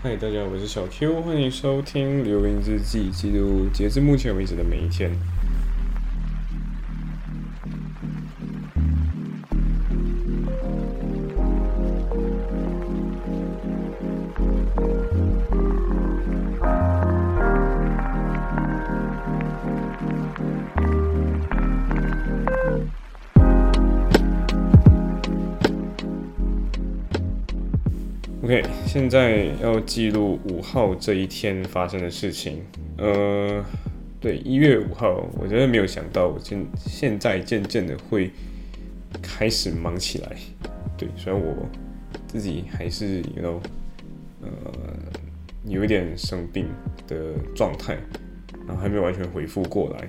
嗨，大家好，我是小 Q，欢迎收听《流云日记》，记录截至目前为止的每一天。OK，现在要记录五号这一天发生的事情。呃，对，一月五号，我真的没有想到，我现现在渐渐的会开始忙起来。对，虽然我自己还是有呃有一点生病的状态，然后还没有完全恢复过来，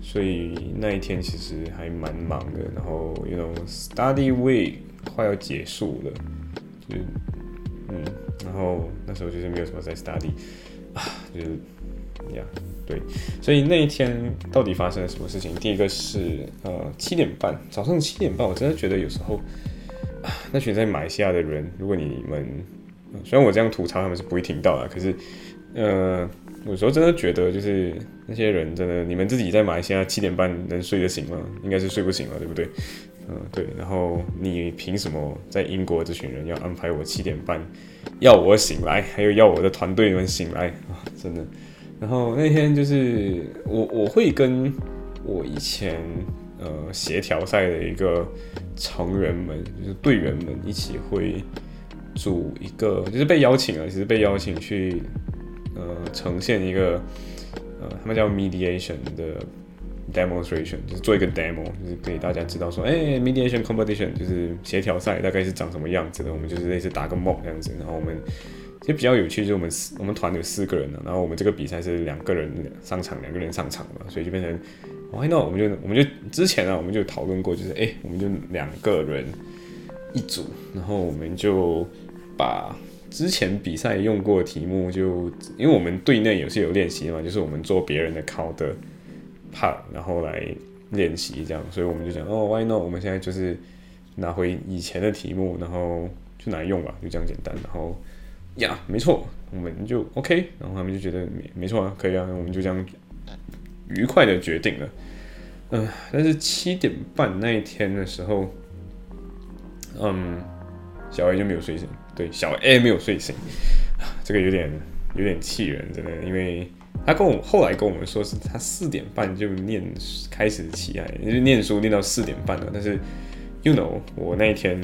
所以那一天其实还蛮忙的。然后，you know study week 快要结束了，就。嗯，然后那时候就是没有什么在 study 啊，就是呀，对，所以那一天到底发生了什么事情？第一个是呃七点半，早上七点半，我真的觉得有时候啊，那群在马来西亚的人，如果你们虽然我这样吐槽他们是不会听到的，可是呃有时候真的觉得就是那些人真的，你们自己在马来西亚七点半能睡得醒吗？应该是睡不醒了，对不对？嗯，对，然后你凭什么在英国这群人要安排我七点半要我醒来，还有要我的团队们醒来啊？真的。然后那天就是我我会跟我以前呃协调赛的一个成员们，就是队员们一起会组一个，就是被邀请了，其实被邀请去呃呈现一个呃他们叫 mediation 的。Demonstration 就是做一个 demo，就是给大家知道说，哎，mediation competition 就是协调赛大概是长什么样子的。我们就是类似打个 mock 这样子。然后我们其实比较有趣，就是我们四我们团有四个人呢，然后我们这个比赛是两个人上场，两个人上场嘛，所以就变成，why not？我们就我们就之前呢，我们就讨论过，就是哎，我们就两个人一组，然后我们就把之前比赛用过的题目，就因为我们队内也是有练习嘛，就是我们做别人的考的。怕，然后来练习这样，所以我们就讲哦，Why not？我们现在就是拿回以前的题目，然后就拿来用吧，就这样简单。然后呀，没错，我们就 OK。然后他们就觉得没没错啊，可以啊，我们就这样愉快的决定了。嗯，但是七点半那一天的时候，嗯，小 A 就没有睡醒，对，小 A 没有睡醒，这个有点有点气人，真的，因为。他跟我后来跟我们说，是他四点半就念开始起来，就念书念到四点半了。但是，you know，我那一天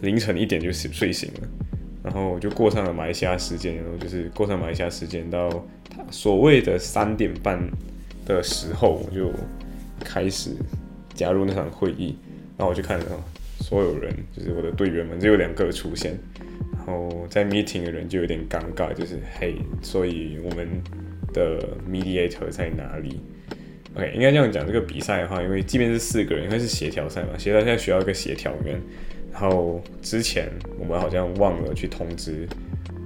凌晨一点就睡醒了，然后我就过上了马来西亚时间，然后就是过上马来西亚时间到所谓的三点半的时候，我就开始加入那场会议。然后我就看到所有人，就是我的队员们，只有两个出现，然后在 meeting 的人就有点尴尬，就是嘿，所以我们。的 mediator 在哪里？OK，应该这样讲。这个比赛的话，因为即便是四个人，因为是协调赛嘛，协调赛需要一个协调员。然后之前我们好像忘了去通知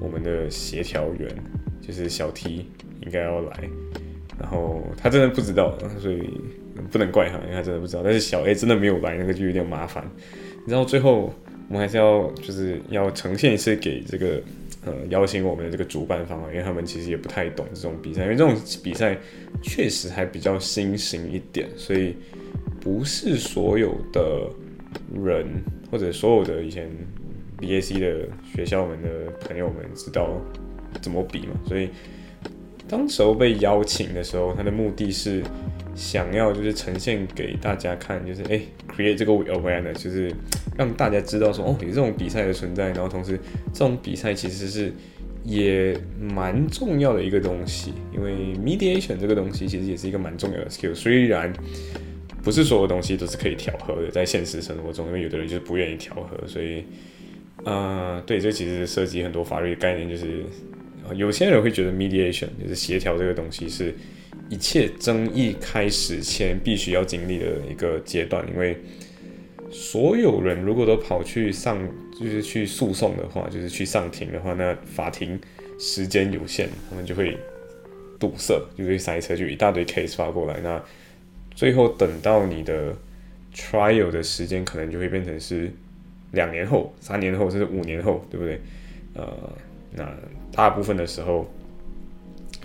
我们的协调员，就是小 T 应该要来。然后他真的不知道，所以不能怪他，因为他真的不知道。但是小 A 真的没有来，那个就有点麻烦。然后最后我们还是要就是要呈现一次给这个。呃，邀请我们的这个主办方，因为他们其实也不太懂这种比赛，因为这种比赛确实还比较新型一点，所以不是所有的人或者所有的以前 BAC 的学校们的朋友们知道怎么比嘛。所以当时候被邀请的时候，他的目的是想要就是呈现给大家看，就是哎，create 这个 awareness，就是。让大家知道说哦，有这种比赛的存在，然后同时这种比赛其实是也蛮重要的一个东西，因为 mediation 这个东西其实也是一个蛮重要的 skill。虽然不是所有东西都是可以调和的，在现实生活中，因为有的人就是不愿意调和，所以呃，对，这其实涉及很多法律概念，就是有些人会觉得 mediation 就是协调这个东西是一切争议开始前必须要经历的一个阶段，因为。所有人如果都跑去上，就是去诉讼的话，就是去上庭的话，那法庭时间有限，他们就会堵塞，就会塞车，就一大堆 case 发过来。那最后等到你的 trial 的时间，可能就会变成是两年后、三年后，甚至五年后，对不对？呃，那大部分的时候，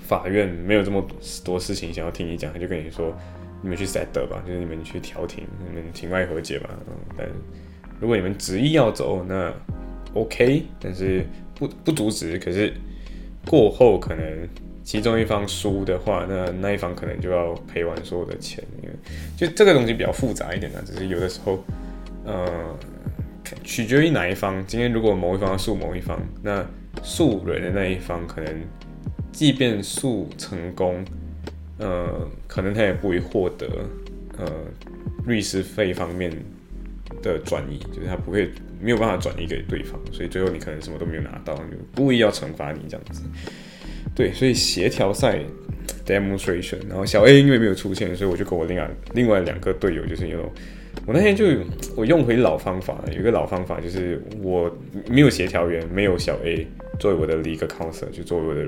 法院没有这么多事情想要听你讲，他就跟你说，你们去 set 吧，就是你们去调停，你们庭外和解吧。嗯，但如果你们执意要走，那 OK，但是不不阻止。可是过后可能其中一方输的话，那那一方可能就要赔完所有的钱，因为就这个东西比较复杂一点呢。只是有的时候，呃，取决于哪一方。今天如果某一方诉某一方，那诉人的那一方可能，即便诉成功，呃，可能他也不会获得呃律师费方面的转移，就是他不会没有办法转移给对方，所以最后你可能什么都没有拿到，就故意要惩罚你这样子。对，所以协调赛 demonstration，然后小 A 因为没有出现，所以我就跟我另外另外两个队友就是有。我那天就我用回老方法，有一个老方法就是我没有协调员，没有小 A 作为我的 legal counsel，就作为我的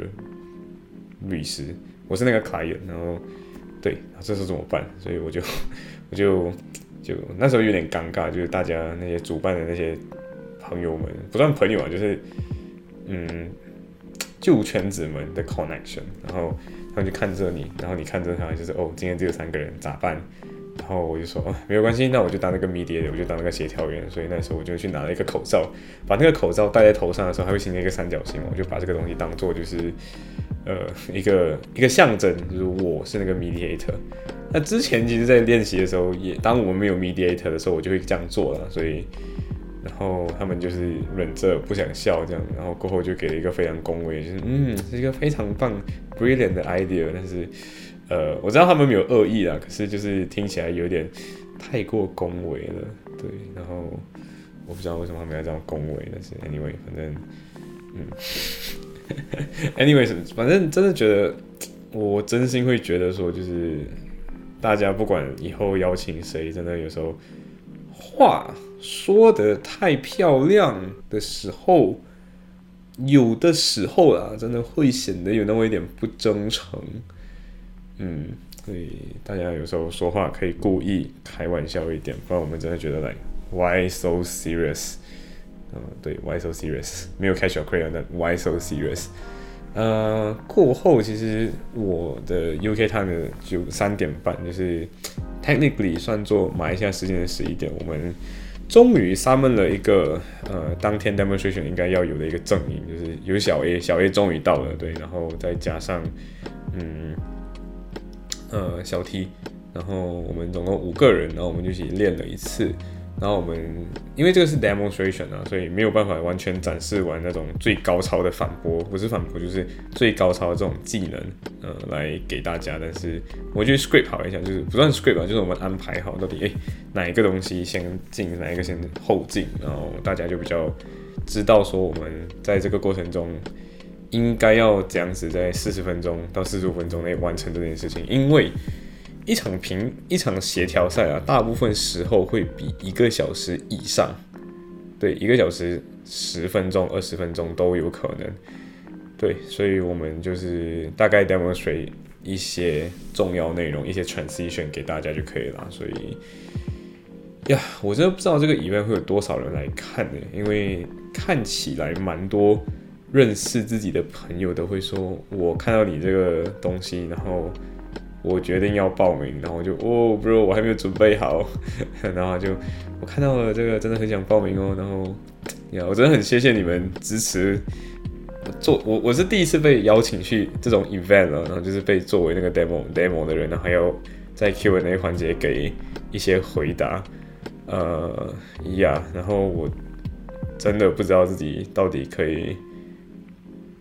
律师，我是那个卡爷然后对，这是怎么办？所以我就 我就就那时候有点尴尬，就是大家那些主办的那些朋友们，不算朋友啊，就是嗯旧圈子们的 connection，然后他们就看着你，然后你看着他，就是哦，今天只有三个人，咋办？然后我就说没有关系，那我就当那个 mediator，我就当那个协调员。所以那时候我就去拿了一个口罩，把那个口罩戴在头上的时候，它会形成一个三角形，我就把这个东西当做就是呃一个一个象征，就是我是那个 mediator。那之前其实，在练习的时候，也当我们没有 mediator 的时候，我就会这样做了。所以，然后他们就是忍着不想笑这样，然后过后就给了一个非常恭维，就是嗯，是一个非常棒 brilliant 的 idea，但是。呃，我知道他们没有恶意啦，可是就是听起来有点太过恭维了，对。然后我不知道为什么他们要这样恭维，但是 anyway，反正嗯，anyways，反正真的觉得，我真心会觉得说，就是大家不管以后邀请谁，真的有时候话说的太漂亮的时候，有的时候啊，真的会显得有那么一点不真诚。嗯，所以大家有时候说话可以故意开玩笑一点，不然我们真的觉得，like why so serious？嗯，对，why so serious？没有 catch your crayon，但 why so serious？呃，过后其实我的 UK time 就三点半，就是 technically 算作马来西亚时间的十一点，我们终于 summon 了一个呃当天 demonstration 应该要有的一个阵营，就是有小 A，小 A 终于到了，对，然后再加上嗯。呃，小 T，然后我们总共五个人，然后我们就一起练了一次，然后我们因为这个是 demonstration 啊，所以没有办法完全展示完那种最高超的反驳，不是反驳就是最高超的这种技能，呃，来给大家。但是我觉得 script 好一下，就是不算 script 啊，就是我们安排好到底，诶，哪一个东西先进，哪一个先后进，然后大家就比较知道说我们在这个过程中。应该要这样子，在四十分钟到四十五分钟内完成这件事情，因为一场平一场协调赛啊，大部分时候会比一个小时以上，对，一个小时十分钟、二十分钟都有可能，对，所以我们就是大概 demonstrate 一些重要内容、一些 transition 给大家就可以了。所以呀，我真的不知道这个以外会有多少人来看呢，因为看起来蛮多。认识自己的朋友都会说：“我看到你这个东西，然后我决定要报名，然后就哦，bro，我还没有准备好，然后就我看到了这个，真的很想报名哦。然后呀，我真的很谢谢你们支持。做我我是第一次被邀请去这种 event 了，然后就是被作为那个 demo demo 的人，然后还要在 Q&A 环节给一些回答。呃呀，然后我真的不知道自己到底可以。”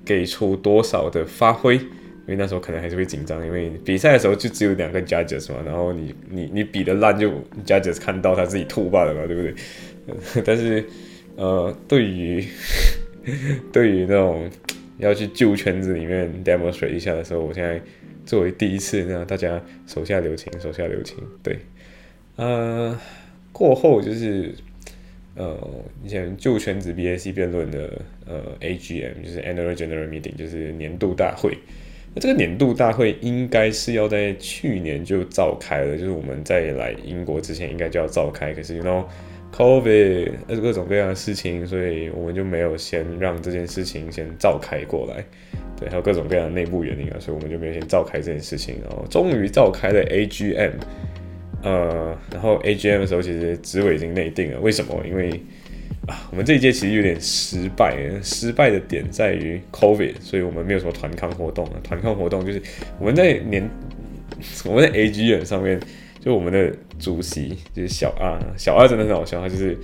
给出多少的发挥？因为那时候可能还是会紧张，因为比赛的时候就只有两个 judges 嘛，然后你你你比的烂就 judges 看到他自己吐罢了嘛，对不对？但是呃，对于 对于那种要去旧圈子里面 demonstrate 一下的时候，我现在作为第一次，那大家手下留情，手下留情。对，呃，过后就是。呃，以前旧圈子 BAC 辩论的呃 AGM 就是 Annual General Meeting，就是年度大会。那这个年度大会应该是要在去年就召开了，就是我们在来英国之前应该就要召开。可是，然后 COVID 各种各样的事情，所以我们就没有先让这件事情先召开过来。对，还有各种各样的内部原因啊，所以我们就没有先召开这件事情。然后终于召开了 AGM，呃，然后 AGM 的时候其实职位已经内定了。为什么？因为啊，我们这一届其实有点失败，失败的点在于 COVID，所以我们没有什么团康活动啊。团康活动就是我们在年 我们在 AGM 上面，就我们的主席就是小二，小二真的很好笑，他就是。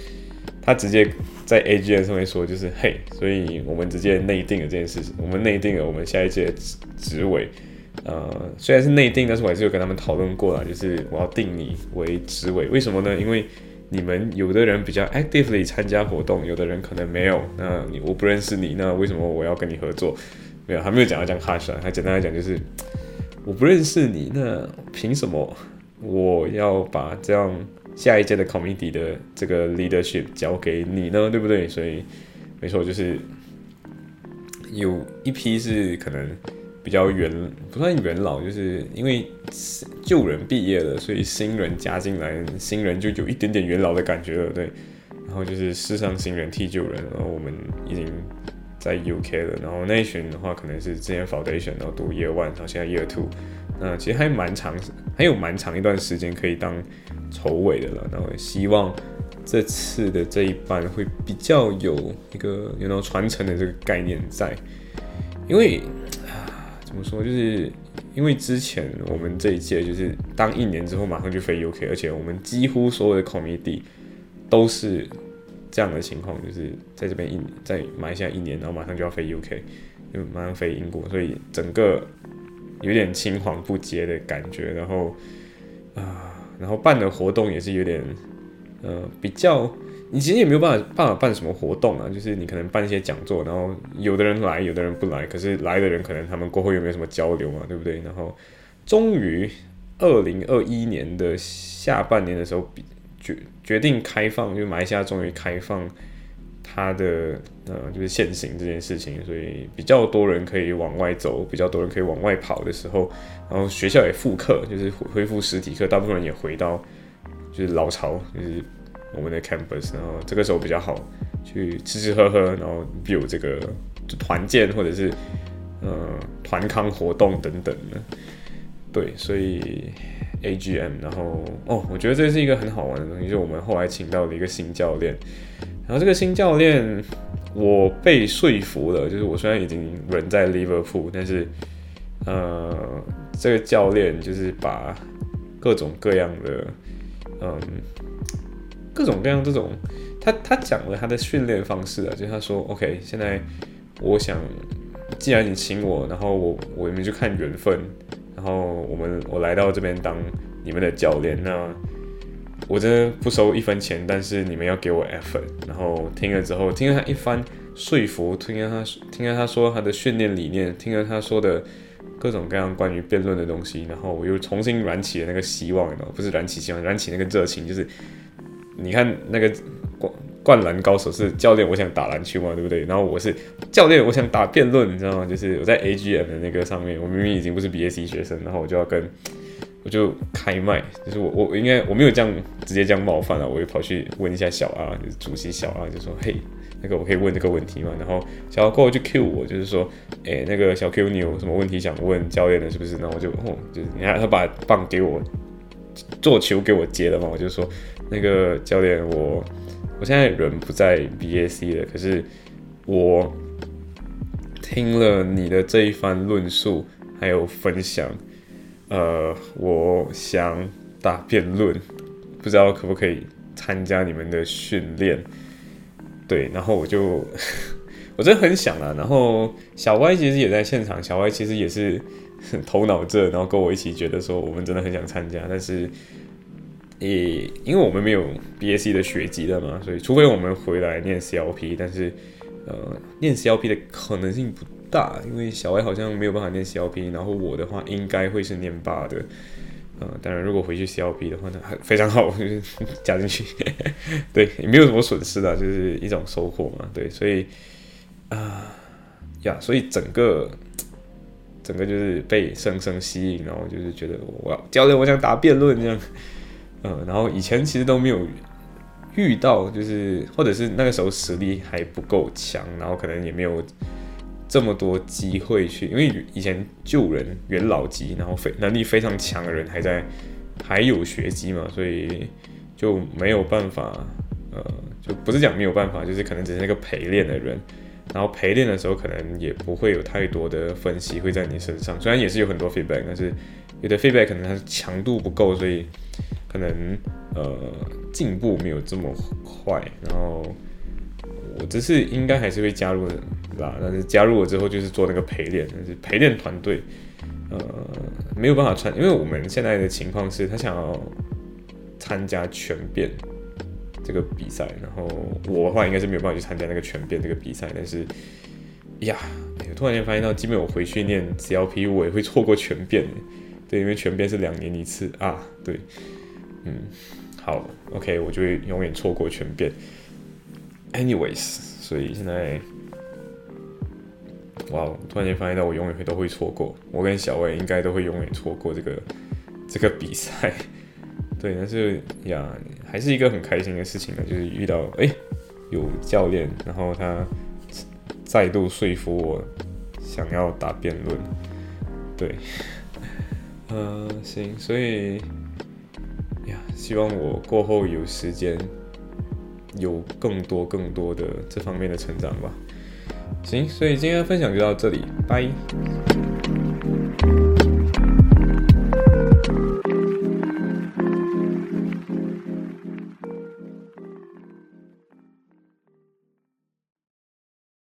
他直接在 AGM 上面说，就是嘿，所以我们直接内定了这件事情，我们内定了我们下一届职职位，呃，虽然是内定，但是我还是有跟他们讨论过了，就是我要定你为职位，为什么呢？因为你们有的人比较 actively 参加活动，有的人可能没有，那你我不认识你，那为什么我要跟你合作？没有，还没有讲到这样 harsh，还简单来讲就是我不认识你，那凭什么我要把这样？下一届的 committee 的这个 leadership 交给你呢，对不对？所以没错，就是有一批是可能比较元不算元老，就是因为旧人毕业了，所以新人加进来，新人就有一点点元老的感觉了，对。然后就是世上新人替旧人，然后我们已经在 UK 了，然后那一群的话可能是之前 foundation，然后读 year one，然后现在 year two，那其实还蛮长，还有蛮长一段时间可以当。筹委的了，然后希望这次的这一班会比较有一个有那种传承的这个概念在，因为怎么说，就是因为之前我们这一届就是当一年之后马上就飞 UK，而且我们几乎所有的 committee 都是这样的情况，就是在这边一在马来西亚一年，然后马上就要飞 UK，就马上飞英国，所以整个有点青黄不接的感觉，然后啊。然后办的活动也是有点，呃，比较，你其实也没有办法办法办什么活动啊，就是你可能办一些讲座，然后有的人来，有的人不来，可是来的人可能他们过后又没有什么交流嘛，对不对？然后终于二零二一年的下半年的时候，决决定开放，就是马来西亚终于开放。他的呃就是限行这件事情，所以比较多人可以往外走，比较多人可以往外跑的时候，然后学校也复课，就是恢复实体课，大部分人也回到就是老巢，就是我们的 campus，然后这个时候比较好去吃吃喝喝，然后有这个团建或者是呃团康活动等等的，对，所以 AGM，然后哦，我觉得这是一个很好玩的东西，就我们后来请到了一个新教练。然后这个新教练，我被说服了。就是我虽然已经人在 Liverpool，但是，呃，这个教练就是把各种各样的，嗯，各种各样这种，他他讲了他的训练方式啊，就他说，OK，现在我想，既然你请我，然后我我们就看缘分，然后我们我来到这边当你们的教练，那。我真的不收一分钱，但是你们要给我 effort。然后听了之后，听了他一番说服，听了他听了他说他的训练理念，听了他说的各种各样关于辩论的东西，然后我又重新燃起了那个希望，不是燃起希望，燃起那个热情。就是你看那个灌灌篮高手是教练，我想打篮球嘛，对不对？然后我是教练，我想打辩论，你知道吗？就是我在 AGM 的那个上面，我明明已经不是 BAC 学生，然后我就要跟。我就开麦，就是我我应该我没有这样直接这样冒犯了，我就跑去问一下小阿，就是主席小阿，就说嘿，那个我可以问这个问题吗？然后小阿过后就 Q 我，就是说，哎，那个小 Q 你有什么问题想问教练的，是不是？然后我就哦，就是你看他把棒给我做球给我接了嘛，我就说那个教练，我我现在人不在 BAC 了，可是我听了你的这一番论述还有分享。呃，我想打辩论，不知道可不可以参加你们的训练？对，然后我就 我真的很想啊。然后小歪其实也在现场，小歪其实也是 头脑热，然后跟我一起觉得说我们真的很想参加，但是也因为我们没有 BSC 的学籍的嘛，所以除非我们回来念 CLP，但是呃，念 CLP 的可能性不。大，因为小 A 好像没有办法念 CLP，然后我的话应该会是念八的，呃，当然如果回去 CLP 的话呢，非常好，就是加进去，对，也没有什么损失的，就是一种收获嘛，对，所以啊呀，所以整个整个就是被生生吸引，然后就是觉得我要教练，我想打辩论这样，嗯，然后以前其实都没有遇到就是或者是那个时候实力还不够强，然后可能也没有这么多机会去，因为以前救人元老级，然后非能力非常强的人还在还有学籍嘛，所以就没有办法，呃，就不是讲没有办法，就是可能只是那个陪练的人，然后陪练的时候可能也不会有太多的分析会在你身上，虽然也是有很多 feedback，但是有的 feedback 可能它强度不够，所以可能呃。进步没有这么快，然后我这次应该还是会加入的吧。但是加入了之后就是做那个陪练，但是陪练团队呃没有办法穿，因为我们现在的情况是他想要参加全变这个比赛，然后我的话应该是没有办法去参加那个全变这个比赛。但是呀，突然间发现到，基本我回去念 CLP，我也会错过全变，对，因为全变是两年一次啊，对，嗯。好，OK，我就会永远错过全变。Anyways，所以现在，哇，突然间发现到我永远会都会错过。我跟小魏应该都会永远错过这个这个比赛。对，但是呀，还是一个很开心的事情呢，就是遇到哎有教练，然后他再度说服我想要打辩论。对，嗯，行，所以。呀，希望我过后有时间，有更多更多的这方面的成长吧。行，所以今天的分享就到这里，拜。